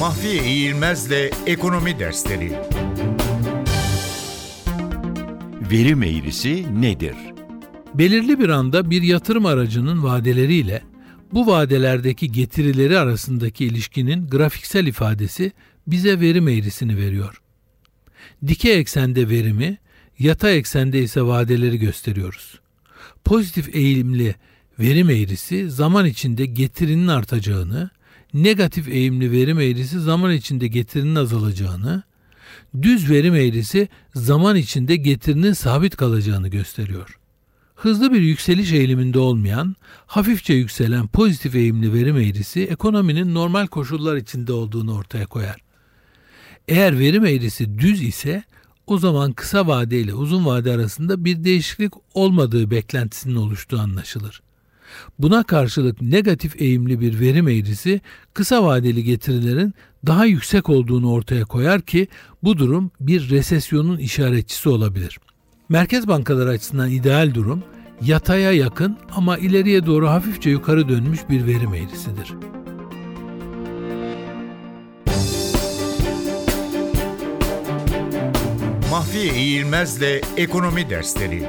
Mahfiye İğilmez'le Ekonomi Dersleri Verim eğrisi nedir? Belirli bir anda bir yatırım aracının vadeleriyle bu vadelerdeki getirileri arasındaki ilişkinin grafiksel ifadesi bize verim eğrisini veriyor. Dikey eksende verimi, yatay eksende ise vadeleri gösteriyoruz. Pozitif eğilimli verim eğrisi zaman içinde getirinin artacağını, negatif eğimli verim eğrisi zaman içinde getirinin azalacağını, düz verim eğrisi zaman içinde getirinin sabit kalacağını gösteriyor. Hızlı bir yükseliş eğiliminde olmayan, hafifçe yükselen pozitif eğimli verim eğrisi ekonominin normal koşullar içinde olduğunu ortaya koyar. Eğer verim eğrisi düz ise o zaman kısa vade ile uzun vade arasında bir değişiklik olmadığı beklentisinin oluştuğu anlaşılır. Buna karşılık negatif eğimli bir verim eğrisi kısa vadeli getirilerin daha yüksek olduğunu ortaya koyar ki bu durum bir resesyonun işaretçisi olabilir. Merkez bankaları açısından ideal durum yataya yakın ama ileriye doğru hafifçe yukarı dönmüş bir verim eğrisidir. Mahfiye İğilmez'le Ekonomi Dersleri